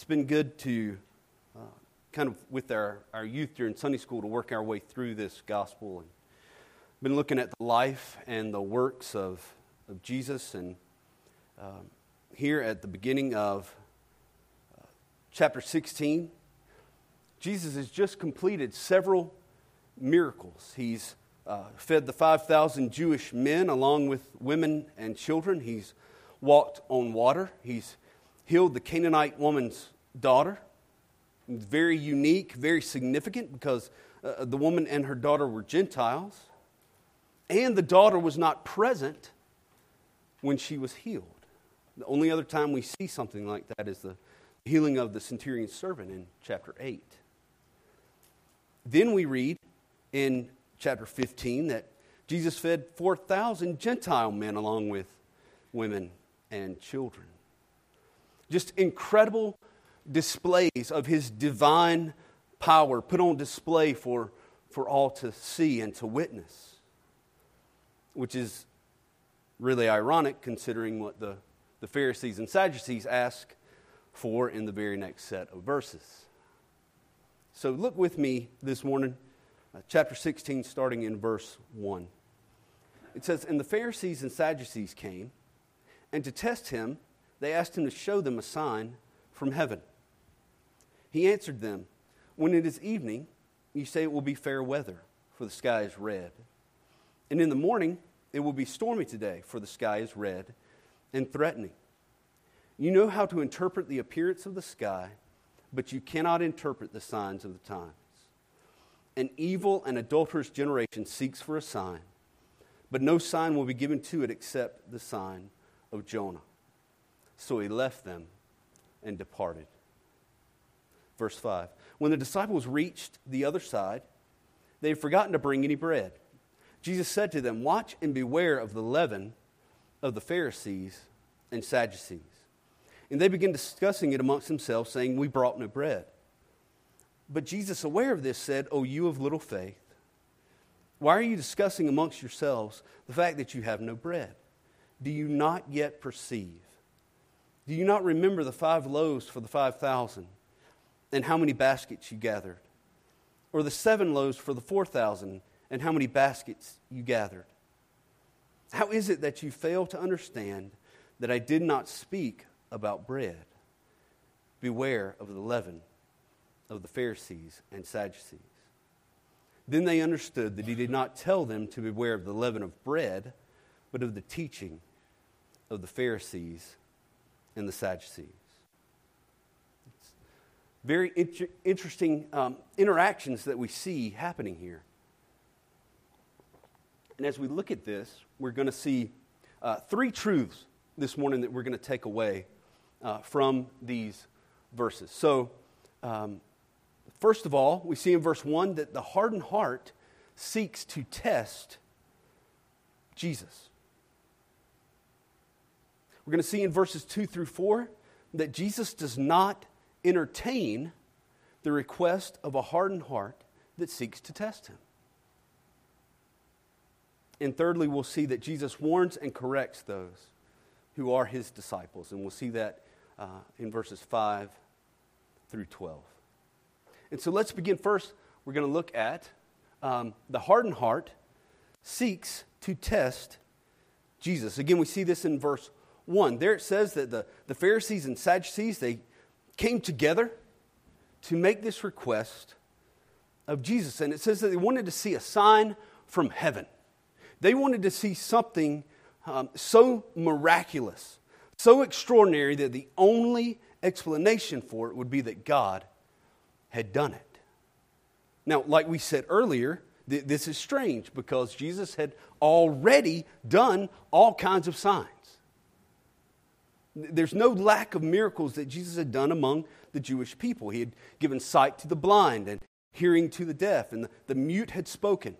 it's been good to uh, kind of with our, our youth during Sunday school to work our way through this gospel and been looking at the life and the works of, of Jesus. And um, here at the beginning of uh, chapter 16, Jesus has just completed several miracles. He's uh, fed the 5,000 Jewish men along with women and children. He's walked on water. He's healed the Canaanite woman's daughter. Very unique, very significant because uh, the woman and her daughter were Gentiles. And the daughter was not present when she was healed. The only other time we see something like that is the healing of the centurion's servant in chapter 8. Then we read in chapter 15 that Jesus fed 4,000 Gentile men along with women and children. Just incredible displays of his divine power put on display for, for all to see and to witness, which is really ironic considering what the, the Pharisees and Sadducees ask for in the very next set of verses. So look with me this morning, uh, chapter 16, starting in verse 1. It says, And the Pharisees and Sadducees came, and to test him, they asked him to show them a sign from heaven. He answered them, When it is evening, you say it will be fair weather, for the sky is red. And in the morning, it will be stormy today, for the sky is red and threatening. You know how to interpret the appearance of the sky, but you cannot interpret the signs of the times. An evil and adulterous generation seeks for a sign, but no sign will be given to it except the sign of Jonah. So he left them and departed. Verse 5 When the disciples reached the other side, they had forgotten to bring any bread. Jesus said to them, Watch and beware of the leaven of the Pharisees and Sadducees. And they began discussing it amongst themselves, saying, We brought no bread. But Jesus, aware of this, said, O you of little faith, why are you discussing amongst yourselves the fact that you have no bread? Do you not yet perceive? Do you not remember the five loaves for the five thousand, and how many baskets you gathered? Or the seven loaves for the four thousand, and how many baskets you gathered? How is it that you fail to understand that I did not speak about bread? Beware of the leaven of the Pharisees and Sadducees. Then they understood that he did not tell them to beware of the leaven of bread, but of the teaching of the Pharisees and the Sadducees. It's very inter- interesting um, interactions that we see happening here. And as we look at this, we're going to see uh, three truths this morning that we're going to take away uh, from these verses. So, um, first of all, we see in verse 1 that the hardened heart seeks to test Jesus. We're going to see in verses 2 through 4 that Jesus does not entertain the request of a hardened heart that seeks to test him. And thirdly, we'll see that Jesus warns and corrects those who are his disciples. And we'll see that uh, in verses 5 through 12. And so let's begin first. We're going to look at um, the hardened heart seeks to test Jesus. Again, we see this in verse 1. There it says that the, the Pharisees and Sadducees, they came together to make this request of Jesus. And it says that they wanted to see a sign from heaven. They wanted to see something um, so miraculous, so extraordinary that the only explanation for it would be that God had done it. Now, like we said earlier, th- this is strange because Jesus had already done all kinds of signs. There's no lack of miracles that Jesus had done among the Jewish people. He had given sight to the blind and hearing to the deaf, and the, the mute had spoken.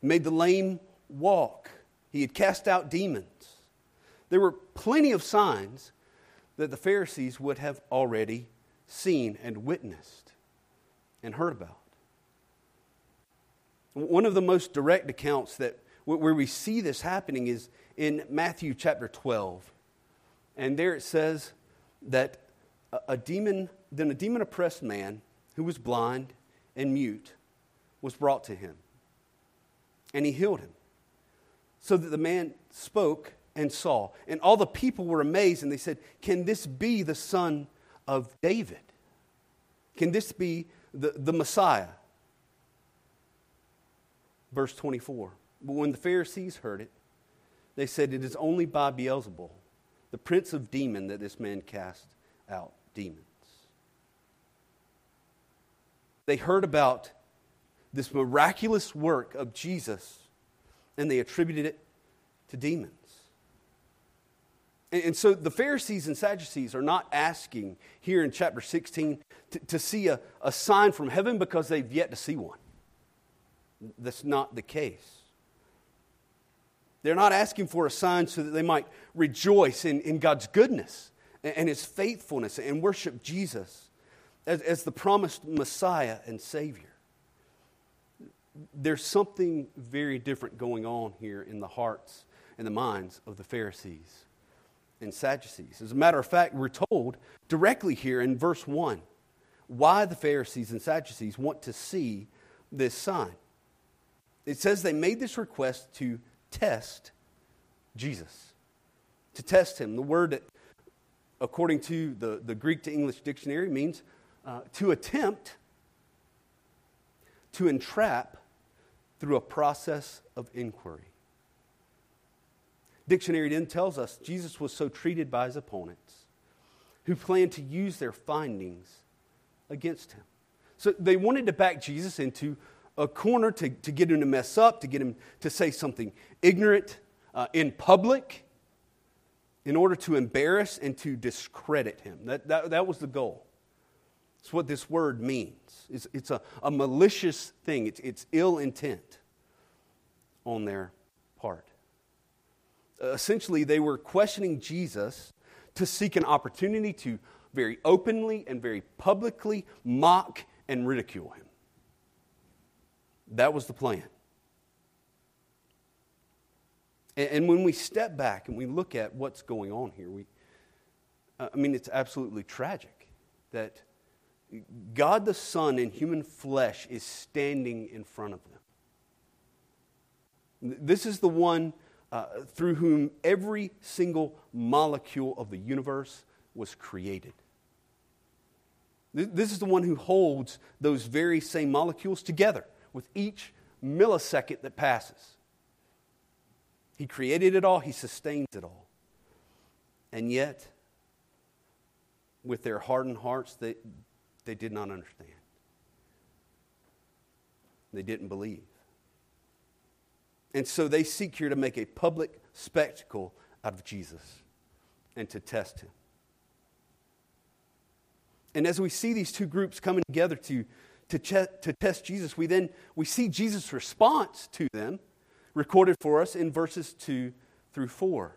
Made the lame walk. He had cast out demons. There were plenty of signs that the Pharisees would have already seen and witnessed and heard about. One of the most direct accounts that where we see this happening is in Matthew chapter 12. And there it says that a, a demon, then a demon oppressed man who was blind and mute was brought to him. And he healed him. So that the man spoke and saw. And all the people were amazed and they said, Can this be the son of David? Can this be the, the Messiah? Verse 24. But when the Pharisees heard it, they said, It is only by Beelzebul, the prince of demon, that this man cast out demons. They heard about this miraculous work of Jesus and they attributed it to demons. And, so the Pharisees and Sadducees are not asking here in chapter 16 to, to see a, a sign from heaven because they've yet to see one. That's not the case. They're not asking for a sign so that they might rejoice in, in God's goodness and, and His faithfulness and worship Jesus as, as the promised Messiah and Savior. There's something very different going on here in the hearts and the minds of the Pharisees and Sadducees. As a matter of fact, we're told directly here in verse 1 why the Pharisees and Sadducees want to see this sign. It says they made this request to test Jesus, to test him. The word that, according to the, the Greek to English dictionary, means uh, to attempt to entrap through a process of inquiry. Dictionary then tells us Jesus was so treated by his opponents who planned to use their findings against him. So they wanted to back Jesus into a corner to, to get him to mess up, to get him to say something ignorant uh, in public in order to embarrass and to discredit him. That, that, that was the goal. It's what this word means. It's, it's a, a malicious thing, it's, it's ill intent on their part. essentially, they were questioning Jesus to seek an opportunity to very openly and very publicly mock and ridicule him. That was the plan. And, when we step back and we look at what's going on here, we, I mean, it's absolutely tragic that God the Son in human flesh is standing in front of them. This is the one uh, through whom every single molecule of the universe was created. This is the one who holds those very same molecules together with each millisecond that passes. He created it all, He sustains it all. And yet, with their hardened hearts, they, they did not understand. They didn't believe. And so they seek here to make a public spectacle out of Jesus and to test him. And as we see these two groups coming together to, to, ch- to test Jesus, we then we see Jesus' response to them recorded for us in verses 2 through 4.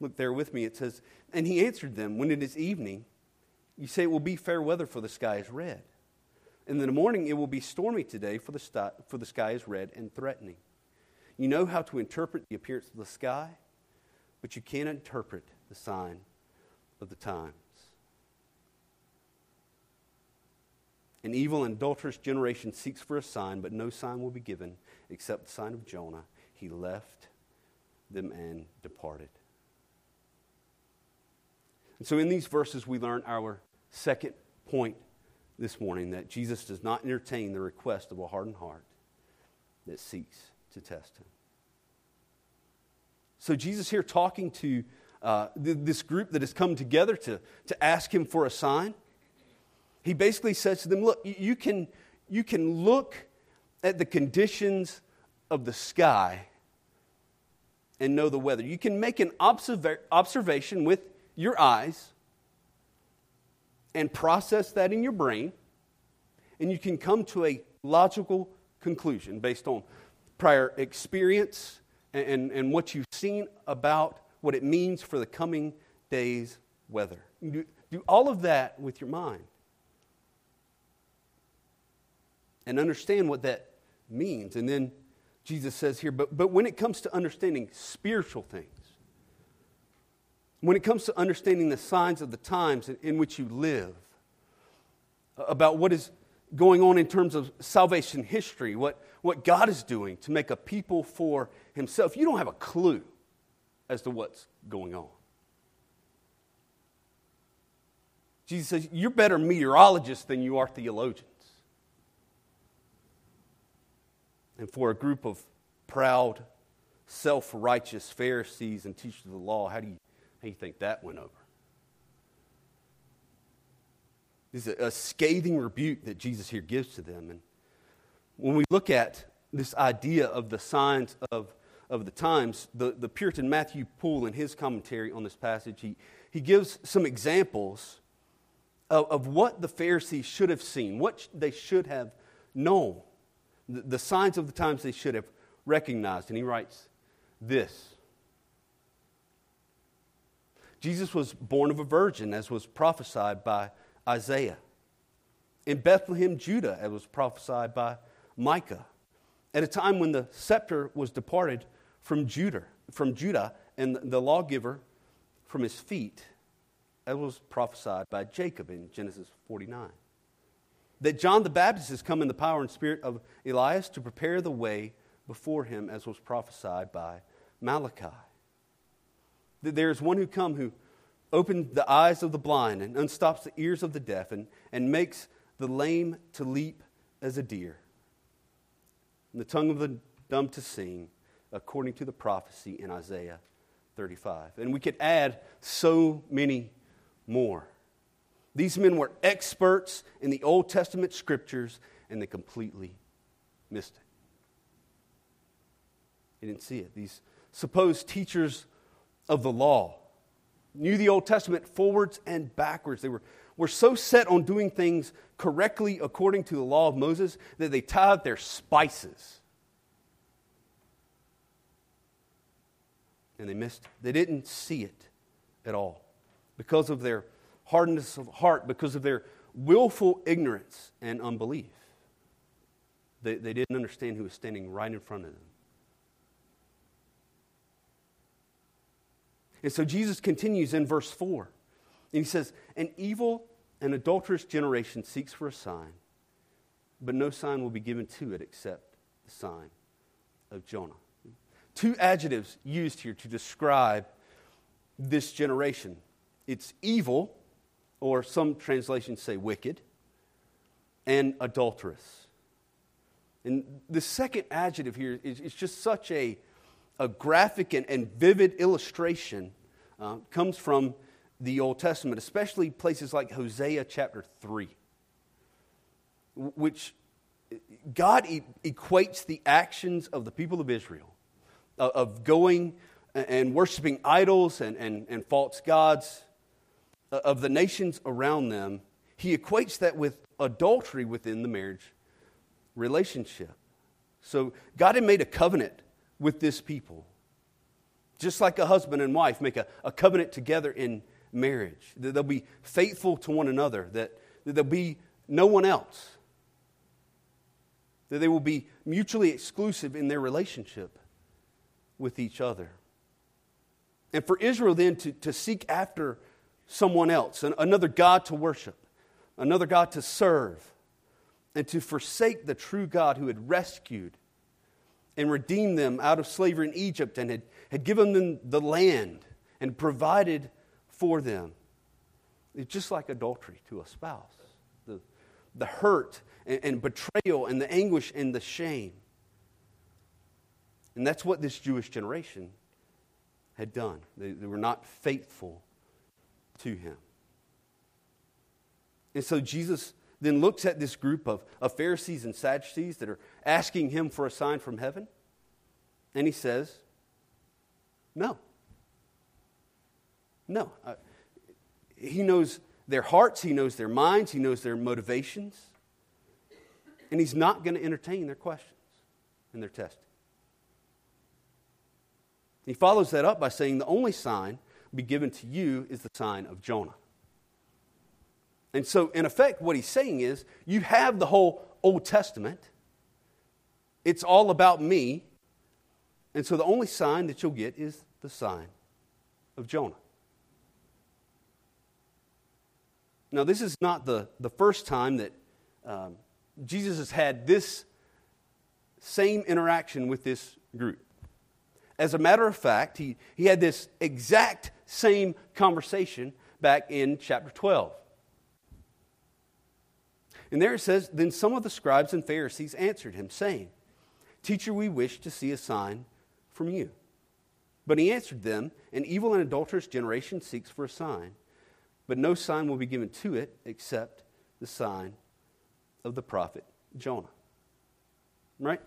Look there with me. It says, And he answered them, When it is evening, you say it will be fair weather, for the sky is red. And in the morning, it will be stormy today, for the, for the sky is red and threatening. You know how to interpret the appearance of the sky, but you can't interpret the sign of the times. An evil and adulterous generation seeks for a sign, but no sign will be given except the sign of Jonah. He left them and departed. And so, in these verses, we learn our second point this morning that Jesus does not entertain the request of a hardened heart that seeks to test him. So, Jesus here talking to uh, this group that has come together to, to ask him for a sign, he basically says to them, Look, you can, you can look at the conditions of the sky and know the weather. You can make an observa- observation with your eyes and process that in your brain, and you can come to a logical conclusion based on prior experience and, and, and what you've seen about what it means for the coming day's weather. Do, do all of that with your mind and understand what that means. And then Jesus says here, but, but when it comes to understanding spiritual things, when it comes to understanding the signs of the times in which you live, about what is going on in terms of salvation history, what, what God is doing to make a people for Himself, you don't have a clue as to what's going on. Jesus says, You're better meteorologists than you are theologians. And for a group of proud, self righteous Pharisees and teachers of the law, how do you, how do you think that went over? This is a scathing rebuke that Jesus here gives to them. And when we look at this idea of the signs of, of the times, the, the Puritan Matthew Poole, in his commentary on this passage, he, he gives some examples of, of what the Pharisees should have seen, what they should have known, the, signs of the times they should have recognized. And he writes this Jesus was born of a virgin, as was prophesied by Isaiah. In Bethlehem, Judah, as was prophesied by Micah. At a time when the scepter was departed from Judah, from Judah and the lawgiver from his feet, as was prophesied by Jacob in Genesis 49. That John the Baptist has come in the power and spirit of Elias to prepare the way before him, as was prophesied by Malachi. That there is one who come who opened the eyes of the blind and unstops the ears of the deaf and, and makes the lame to leap as a deer and the tongue of the dumb to sing according to the prophecy in Isaiah 35. And we could add so many more. These men were experts in the Old Testament scriptures and they completely missed it. They didn't see it. These supposed teachers of the law knew the Old Testament forwards and backwards. They were, were so set on doing things correctly according to the law of Moses that they tithed their spices. And they missed it. They didn't see it at all because of their hardness of heart, because of their willful ignorance and unbelief. They, they didn't understand who was standing right in front of them. And so Jesus continues in verse 4. And he says, An evil and adulterous generation seeks for a sign, but no sign will be given to it except the sign of Jonah. Two adjectives used here to describe this generation it's evil, or some translations say wicked, and adulterous. And the second adjective here is, is just such a a graphic and, and vivid illustration uh, comes from the Old Testament, especially places like Hosea chapter 3, which God e- equates the actions of the people of Israel of, of going and worshiping idols and, and, and false gods uh, Uh, of the nations around them. He equates that with adultery within the marriage relationship. So God had made a covenant with this people. Just like a husband and wife make a, a covenant together in marriage, that they'll be faithful to one another, that, that there'll be no one else, that they will be mutually exclusive in their relationship with each other. And for Israel then to, to seek after someone else, another God to worship, another God to serve, and to forsake the true God who had rescued and redeemed them out of slavery in Egypt and had, had given them the land and provided for them. It's just like adultery to a spouse the, the hurt and, and betrayal and the anguish and the shame. And that's what this Jewish generation had done. They, they were not faithful to him. And so Jesus then looks at this group of, of Pharisees and Sadducees that are asking him for a sign from heaven, and he says, No. No. Uh, he knows their hearts, he knows their minds, he knows their motivations, and he's not going to entertain their questions and their testing. He follows that up by saying, The only sign be given to you is the sign of Jonah. And so, in effect, what he's saying is you have the whole Old Testament, it's all about me. And so, the only sign that you'll get is the sign of Jonah. Now, this is not the, the first time that um, Jesus has had this same interaction with this group. As a matter of fact, he, he had this exact same conversation back in chapter 12. And there it says, Then some of the scribes and Pharisees answered him, saying, Teacher, we wish to see a sign from you. But he answered them, An evil and adulterous generation seeks for a sign, but no sign will be given to it except the sign of the prophet Jonah. Right?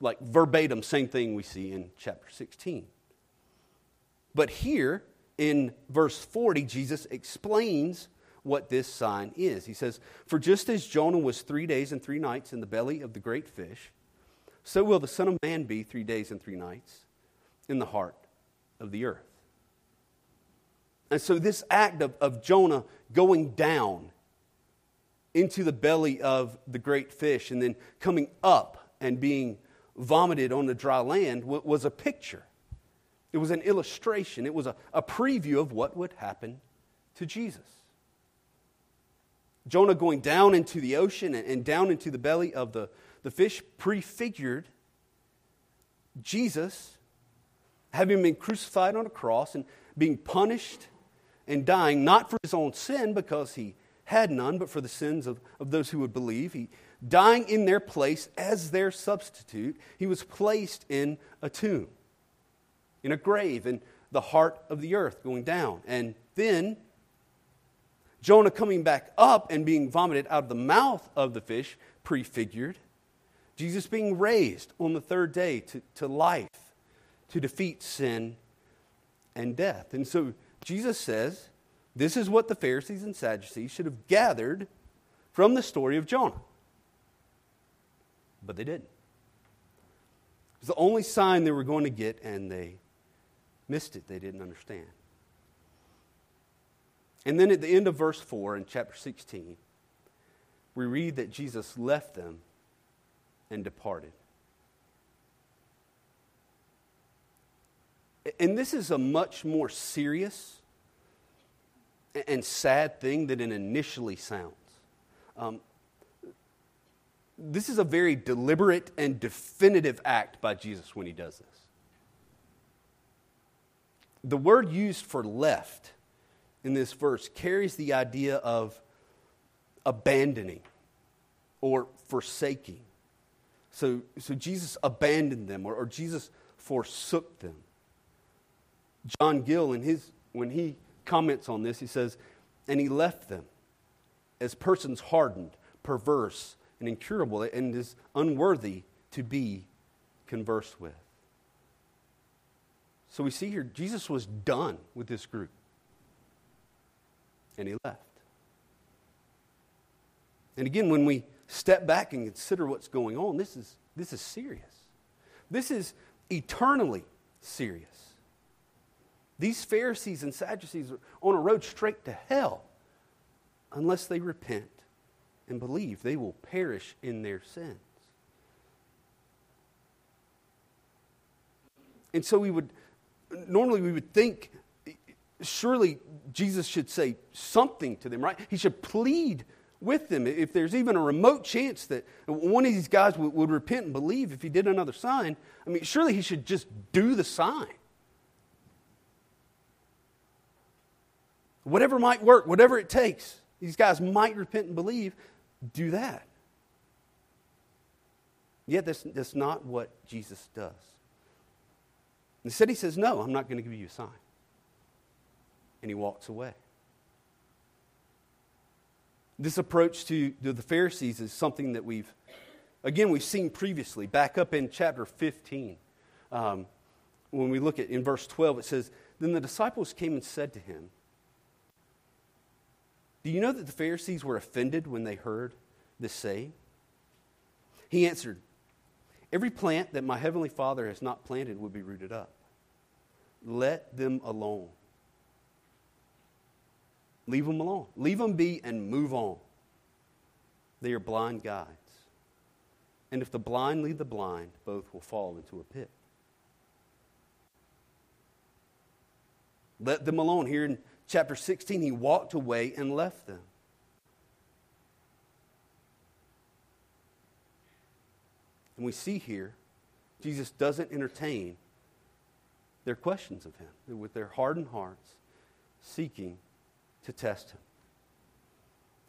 Like verbatim, same thing we see in chapter 16. But here in verse 40, Jesus explains what this sign is. He says, For just as Jonah was three days and three nights in the belly of the great fish, so will the Son of Man be three days and three nights in the heart of the earth. And so, this act of, of Jonah going down into the belly of the great fish and then coming up and being vomited on the dry land was a picture. It was an illustration. It was a, a preview of what would happen to Jesus. Jonah going down into the ocean and down into the belly of the, the fish prefigured Jesus having been crucified on a cross and being punished and dying, not for his own sin because he had none, but for the sins of, of those who would believe. He dying in their place as their substitute. He was placed in a tomb, in a grave, in the heart of the earth, going down. And then Jonah coming back up and being vomited out of the mouth of the fish, prefigured. Jesus being raised on the third day to, to life to defeat sin and death. And so Jesus says, this is what the Pharisees and Sadducees should have gathered from the story of Jonah. But they didn't. It was the only sign they were going to get, and they missed it. They didn't understand. And then at the end of verse 4 in chapter 16, we read that Jesus left them and departed. And this is a much more serious and sad thing than it initially sounds. Um, this is a very deliberate and definitive act by Jesus when he does this. The word used for left in this verse carries the idea of abandoning or forsaking. So, so Jesus abandoned them or, or Jesus forsook them. John Gill, in his, when he comments on this, he says, And he left them as persons hardened, perverse, and incurable, and is unworthy to be conversed with. So we see here, Jesus was done with this group. And he left. And again, when we step back and consider what's going on, this is, this is serious. This is eternally serious. These Pharisees and Sadducees are on a road straight to hell unless they repent and believe. They will perish in their sins. And so we would, normally we would think, surely Jesus should say something to them, right? He should plead with them. If there's even a remote chance that one of these guys would, would repent and believe if he did another sign, I mean, surely he should just do the sign. Whatever might work, whatever it takes, these guys might repent and believe, do that. Yet that's, that's not what Jesus does. Instead, city says, No, I'm not going to give you a sign. And he walks away. This approach to, to the Pharisees is something that we've, again, we've seen previously, back up in chapter 15. Um, when we look at in verse 12, it says, Then the disciples came and said to him, do you know that the Pharisees were offended when they heard this saying? He answered, Every plant that my heavenly Father has not planted will be rooted up let them alone. Leave them alone. Leave them be and move on. They are blind guides. And if the blind lead the blind, both will fall into a pit. Let them alone. Here in chapter 16, he walked away and left them. And we see here, Jesus doesn't entertain their questions of him with their hardened hearts, seeking to test him.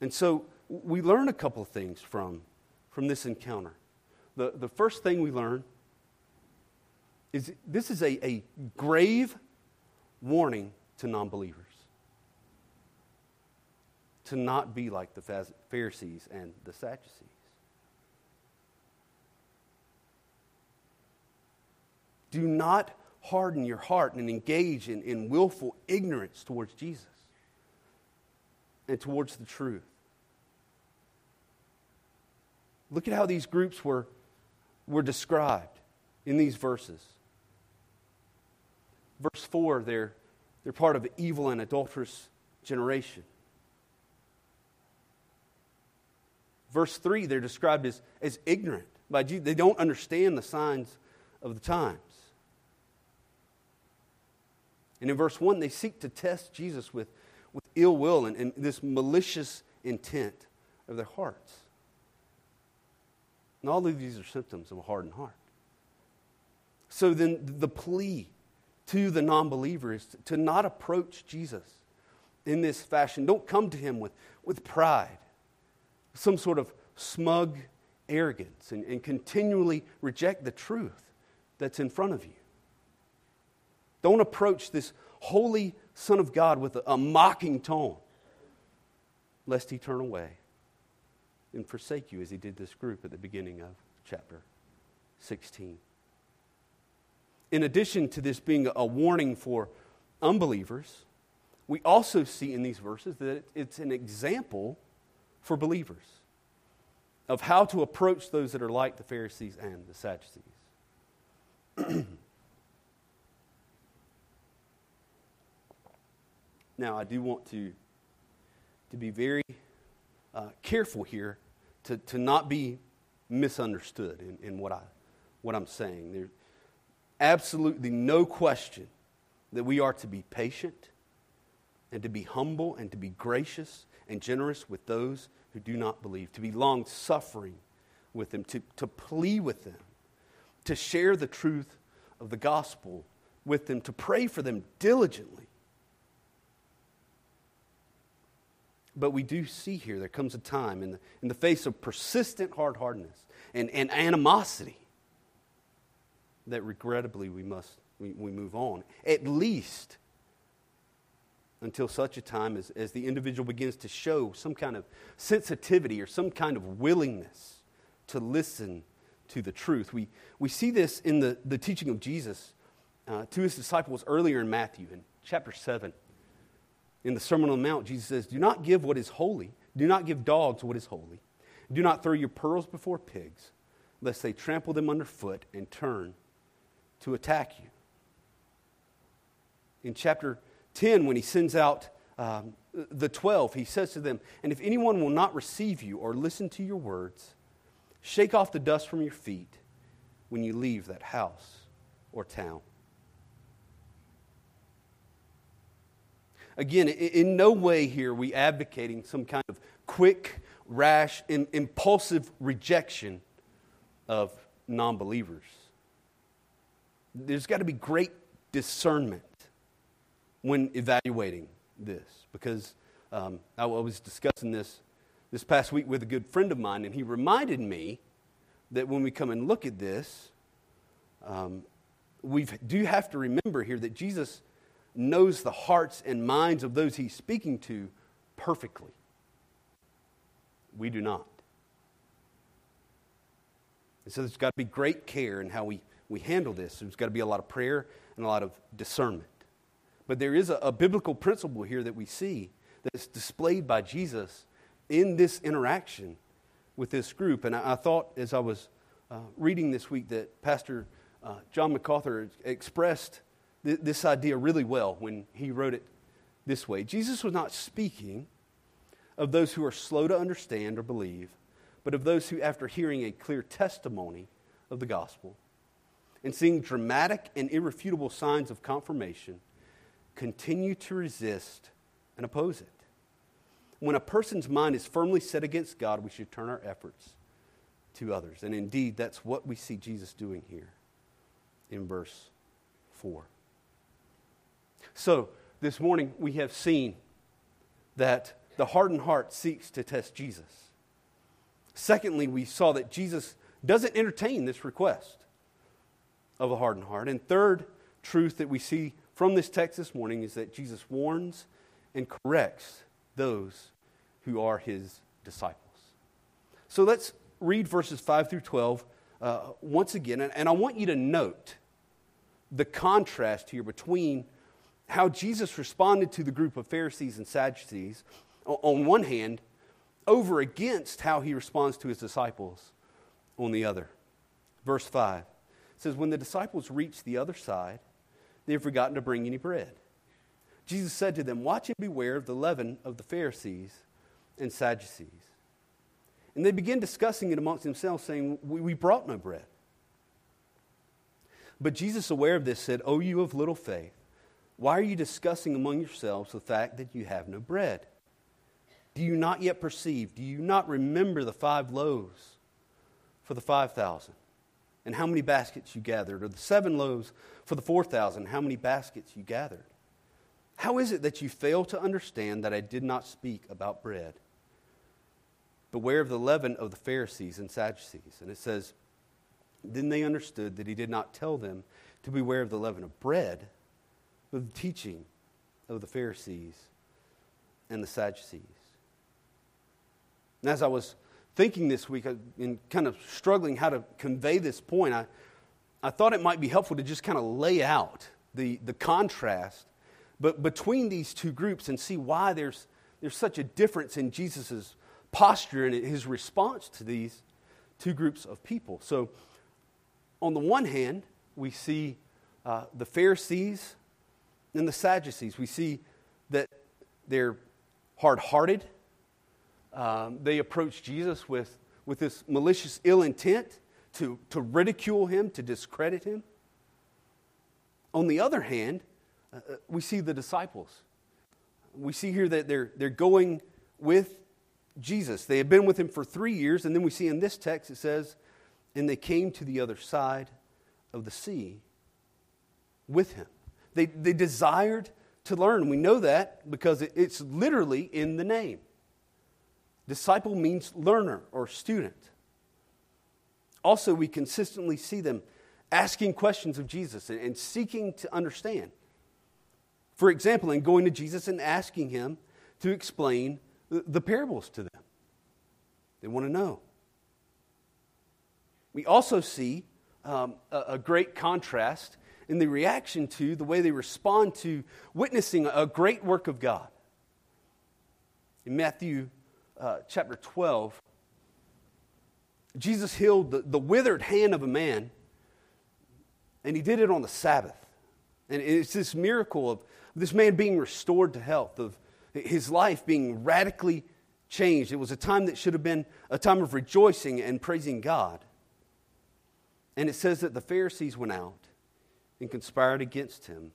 And so we learn a couple of things from, from this encounter. The, the first thing we learn is this is a, a grave warning to non believers to not be like the Pharisees and the Sadducees. Do not harden your heart and engage in, in willful ignorance towards Jesus and towards the truth. Look at how these groups were, were described in these verses. Verse 4, they're, they're part of an evil and adulterous generation. Verse 3, they're described as, as ignorant by Jesus. They don't understand the signs of the times. And in verse 1, they seek to test Jesus with, with ill will and, and this malicious intent of their hearts. And all of these are symptoms of a hardened heart. So then the plea to the non believer is to not approach Jesus in this fashion. Don't come to him with, with pride, some sort of smug arrogance, and, and continually reject the truth that's in front of you. Don't approach this holy Son of God with a, a mocking tone, lest he turn away and forsake you as he did this group at the beginning of chapter 16. In addition to this being a warning for unbelievers, we also see in these verses that it's an example for believers of how to approach those that are like the Pharisees and the Sadducees. now, I do want to, to be very uh, careful here to, to not be misunderstood in, in what, I, what I'm saying. There's absolutely no question that we are to be patient and to be humble and to be gracious and generous with those who do not believe, to be long suffering with them, to, to plea with them, to share the truth of the gospel with them, to pray for them diligently. But we do see here there comes a time in the, in the face of persistent hard hardness and, and animosity that regrettably we must we, we move on. At least until such a time as, as the individual begins to show some kind of sensitivity or some kind of willingness to listen to the truth. We, we see this in the, the teaching of Jesus uh, to his disciples earlier in Matthew in chapter 7 in the Sermon on the Mount, Jesus says, Do not give what is holy. Do not give dogs what is holy. Do not throw your pearls before pigs, lest they trample them underfoot and turn to attack you. In chapter 10, when he sends out um, the 12, he says to them, And if anyone will not receive you or listen to your words, shake off the dust from your feet when you leave that house or town. Again, in no way here are we advocating some kind of quick, rash, impulsive rejection of non believers. There's got to be great discernment when evaluating this because um, I was discussing this this past week with a good friend of mine, and he reminded me that when we come and look at this, um, we do have to remember here that Jesus knows the hearts and minds of those he's speaking to perfectly. We do not. And so there's got to be great care in how we, we handle this. There's got to be a lot of prayer and a lot of discernment. But there is a, a biblical principle here that we see that's displayed by Jesus in this interaction with this group. And I, I thought as I was uh, reading this week that Pastor uh, John MacArthur expressed th- this idea really well when he wrote it this way Jesus was not speaking of those who are slow to understand or believe, but of those who, after hearing a clear testimony of the gospel and seeing dramatic and irrefutable signs of confirmation, continue to resist and oppose it. When a person's mind is firmly set against God, we should turn our efforts to others. And indeed, that's what we see Jesus doing here in verse 4. So, this morning we have seen that the hardened heart seeks to test Jesus. Secondly, we saw that Jesus doesn't entertain this request of a hardened heart. And third truth that we see from this text this morning is that Jesus warns and corrects those who are his disciples. So let's read verses 5 through 12 uh, once again. And, and I want you to note the contrast here between how Jesus responded to the group of Pharisees and Sadducees on one hand, over against how he responds to his disciples on the other. Verse 5 says, When the disciples reached the other side, they had forgotten to bring any bread. Jesus said to them, Watch and beware of the leaven of the Pharisees and Sadducees. And they began discussing it amongst themselves, saying, We, brought no bread. But Jesus, aware of this, said, O you of little faith, why are you discussing among yourselves the fact that you have no bread? Do you not yet perceive? Do you not remember the five loaves for the 5,000? And how many baskets you gathered? Or the seven loaves for the 4,000? How many baskets you gathered? How is it that you fail to understand that I did not speak about bread? Beware of the leaven of the Pharisees and Sadducees. And it says, Then they understood that he did not tell them to beware of the leaven of bread, the teaching of the Pharisees and the Sadducees. And as I was thinking this week and kind of struggling how to convey this point, I, I thought it might be helpful to just kind of lay out the, the contrast but between these two groups and see why there's, there's such a difference in Jesus' posture and his response to these two groups of people. So, on the one hand, we see uh, the Pharisees and the Sadducees. We see that they're hard hearted. Um, they approach Jesus with, with this malicious ill intent to, to ridicule him, to discredit him. On the other hand, uh, uh, we see the disciples. We see here that they're, they're going with Jesus. They had been with him for three years, and then we see in this text it says, and they came to the other side of the sea with him. They, they desired to learn. We know that because it, it's literally in the name. Disciple means learner or student. Also, we consistently see them asking questions of Jesus and, and seeking to understand. For example, in going to Jesus and asking him to explain the, the parables to them, they want to know. We also see um, a, a great contrast in the reaction to the way they respond to witnessing a great work of God. In Matthew uh, chapter 12, Jesus healed the, the withered hand of a man, and he did it on the Sabbath. And it's this miracle of this man being restored to health, of his life being radically changed. It was a time that should have been a time of rejoicing and praising God. And it says that the Pharisees went out and conspired against him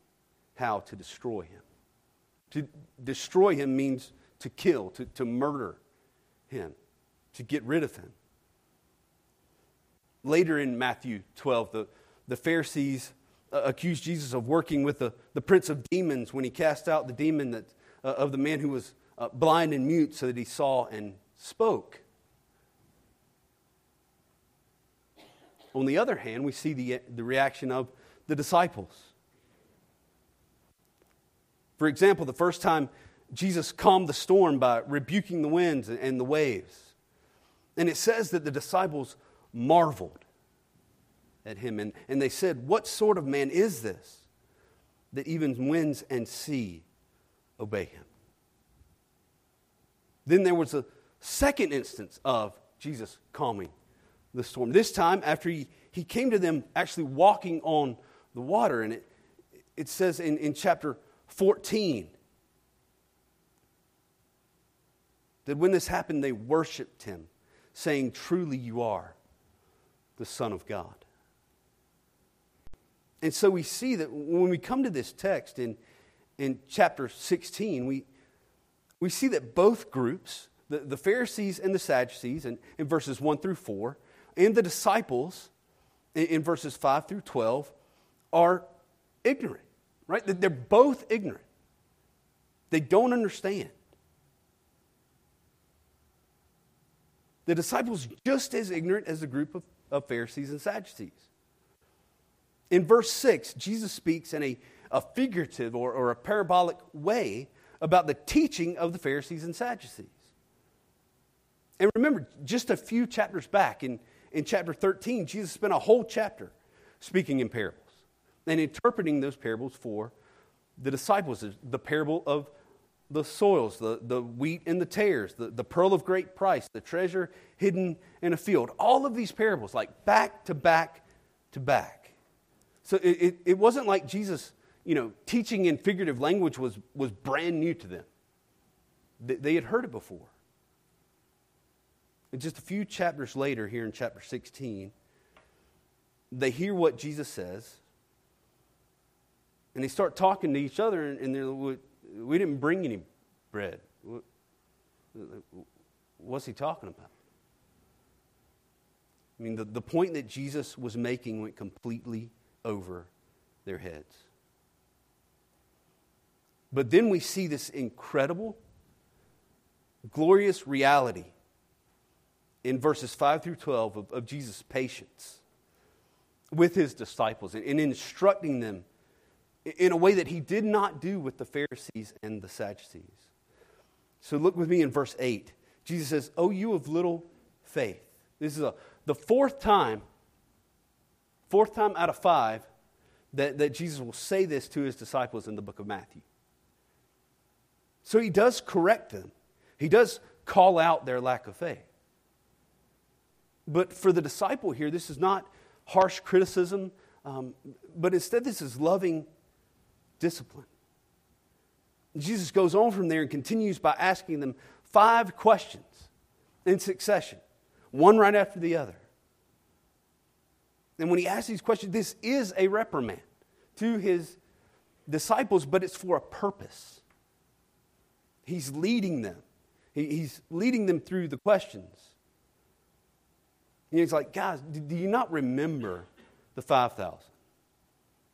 how to destroy him. To destroy him means to kill, to, to murder him, to get rid of him. Later in Matthew 12, the, the Pharisees uh, accused Jesus of working with the, the prince of demons when he cast out the demon that, uh, of the man who was uh, blind and mute so that he saw and spoke. On the other hand, we see the, the reaction of the disciples. For example, the first time Jesus calmed the storm by rebuking the winds and the waves. And it says that the disciples marveled at him. And, and they said, What sort of man is this that even winds and sea obey him? Then there was a second instance of Jesus calming the storm. This time, after he, he came to them actually walking on the water. And it, it says in, in chapter 14 that when this happened, they worshiped him, saying, Truly, you are the Son of God. And so we see that when we come to this text in, in chapter 16, we, we see that both groups, the, the Pharisees and the Sadducees, in, in verses 1 through 4, and the disciples in, in verses 5 through 12 are ignorant, right? They're both ignorant. They don't understand. The disciples just as ignorant as the group of, of Pharisees and Sadducees. In verse 6, Jesus speaks in a, a figurative or, or a parabolic way about the teaching of the Pharisees and Sadducees. And remember, just a few chapters back in, in chapter 13, Jesus spent a whole chapter speaking in parables and interpreting those parables for the disciples. The parable of the soils, the, the wheat and the tares, the, the pearl of great price, the treasure hidden in a field. All of these parables, like back to back to back. So it, it, it wasn't like Jesus, you know, teaching in figurative language was, was brand new to them. They, they had heard it before. And just a few chapters later, here in chapter 16, they hear what Jesus says, and they start talking to each other, and they're, we didn't bring any bread. What's he talking about? I mean, the, the point that Jesus was making went completely over their heads. But then we see this incredible, glorious reality in verses 5 through 12 of, of Jesus' patience with his disciples and, and instructing them in a way that he did not do with the Pharisees and the Sadducees. So look with me in verse 8. Jesus says, Oh, you of little faith. This is a, the fourth time, fourth time out of five, that, that Jesus will say this to his disciples in the book of Matthew. So he does correct them, he does call out their lack of faith. But for the disciple here, this is not harsh criticism, um, but instead, this is loving discipline. Jesus goes on from there and continues by asking them five questions in succession, one right after the other. And when he asks these questions, this is a reprimand to his disciples, but it's for a purpose. He's leading them, he's leading them through the questions. And he's like, guys, do you not remember the 5,000?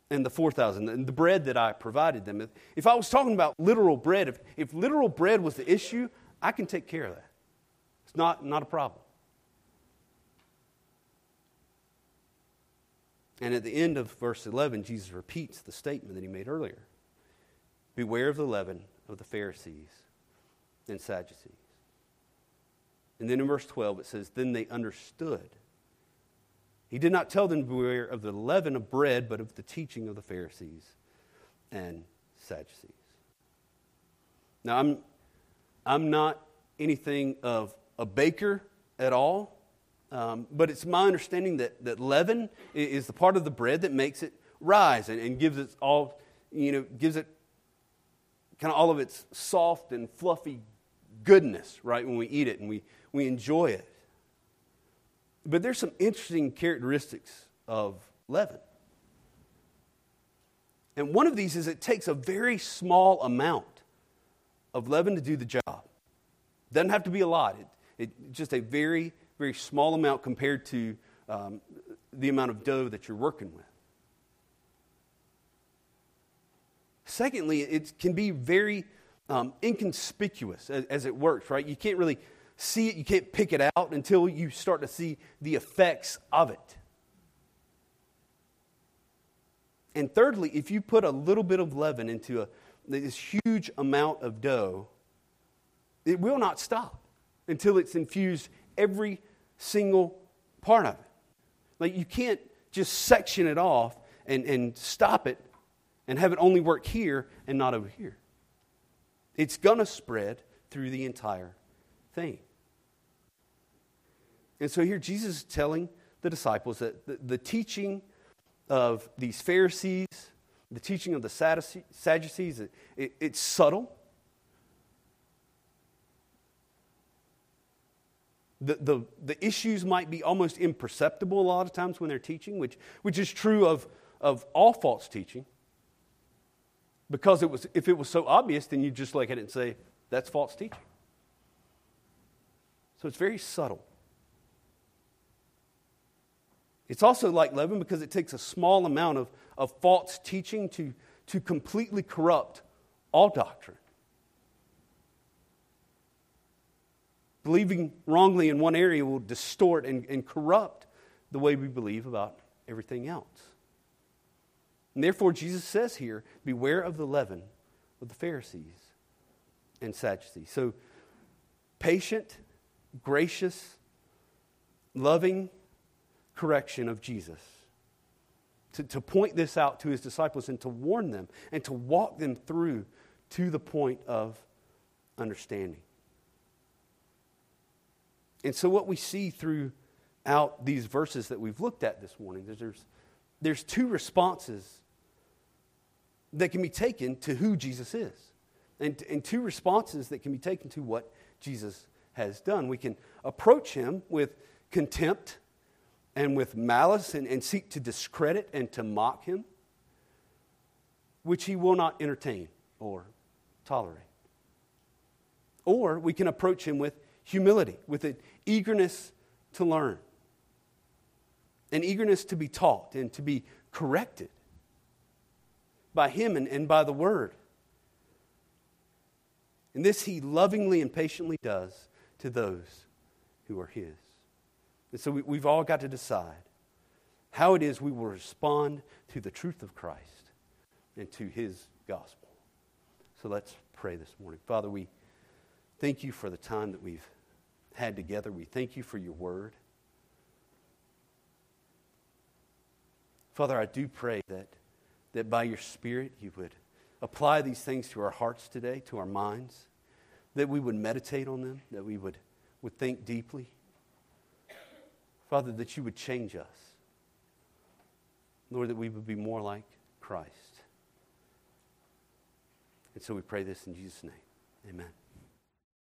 And the 4,000, and the bread that I provided them. If, if I was talking about literal bread, if, if literal bread was the issue, I can take care of that. It's not, not a problem. And at the end of verse 11, Jesus repeats the statement that he made earlier Beware of the leaven of the Pharisees and Sadducees. And then in verse 12, it says, Then they understood he did not tell them to beware of the leaven of bread, but of the teaching of the Pharisees and Sadducees. Now, I'm, I'm not anything of a baker at all, um, but it's my understanding that, that leaven is the part of the bread that makes it rise and, and gives it all, you know, gives it kind of all of its soft and fluffy goodness, right, when we eat it and we, we enjoy it. But there's some interesting characteristics of leaven. And one of these is it takes a very small amount of leaven to do the job. Doesn't have to be a lot. It, it just a very, very small amount compared to um, the amount of dough that you're working with. Secondly, it can be very um, inconspicuous as, as, it works, right? You can't really see it, you can't pick it out until you start to see the effects of it. And thirdly, if you put a little bit of leaven into a, this huge amount of dough, it will not stop until it's infused every single part of it. Like you can't just section it off and, and stop it and have it only work here and not over here. It's going to spread through the entire thing. And so here Jesus is telling the disciples that the, the teaching of these Pharisees, the teaching of the Sadducees, it, it, it's subtle. The, the, the issues might be almost imperceptible a lot of times when they're teaching, which, which is true of, of all false teaching. Because it was, if it was so obvious, then you'd just look at it and say, that's false teaching. So it's very subtle. It's also like leaven because it takes a small amount of, of false teaching to, to completely corrupt all doctrine. Believing wrongly in one area will distort and, and corrupt the way we believe about everything else. And therefore, Jesus says here, beware of the leaven of the Pharisees and Sadducees. So, patient, gracious, loving correction of Jesus. To, to point this out to his disciples and to warn them and to walk them through to the point of understanding. And so, what we see throughout these verses that we've looked at this morning, there's, there's two responses that can be taken to who Jesus is, and, and two responses that can be taken to what Jesus has done. We can approach him with contempt and with malice and, and seek to discredit and to mock him, which he will not entertain or tolerate. Or we can approach him with humility, with an eagerness to learn, an eagerness to be taught and to be corrected by him and, and by the word. And this he lovingly and patiently does to those who are his. And so we, we've all got to decide how it is we will respond to the truth of Christ and to his gospel. So let's pray this morning. Father, we thank you for the time that we've had together. We thank you for your word. Father, I do pray that, that by your Spirit you would apply these things to our hearts today, to our minds, that we would meditate on them, that we would, would think deeply. Father, that you would change us. Lord, that we would be more like Christ. And so we pray this in Jesus' name. Amen.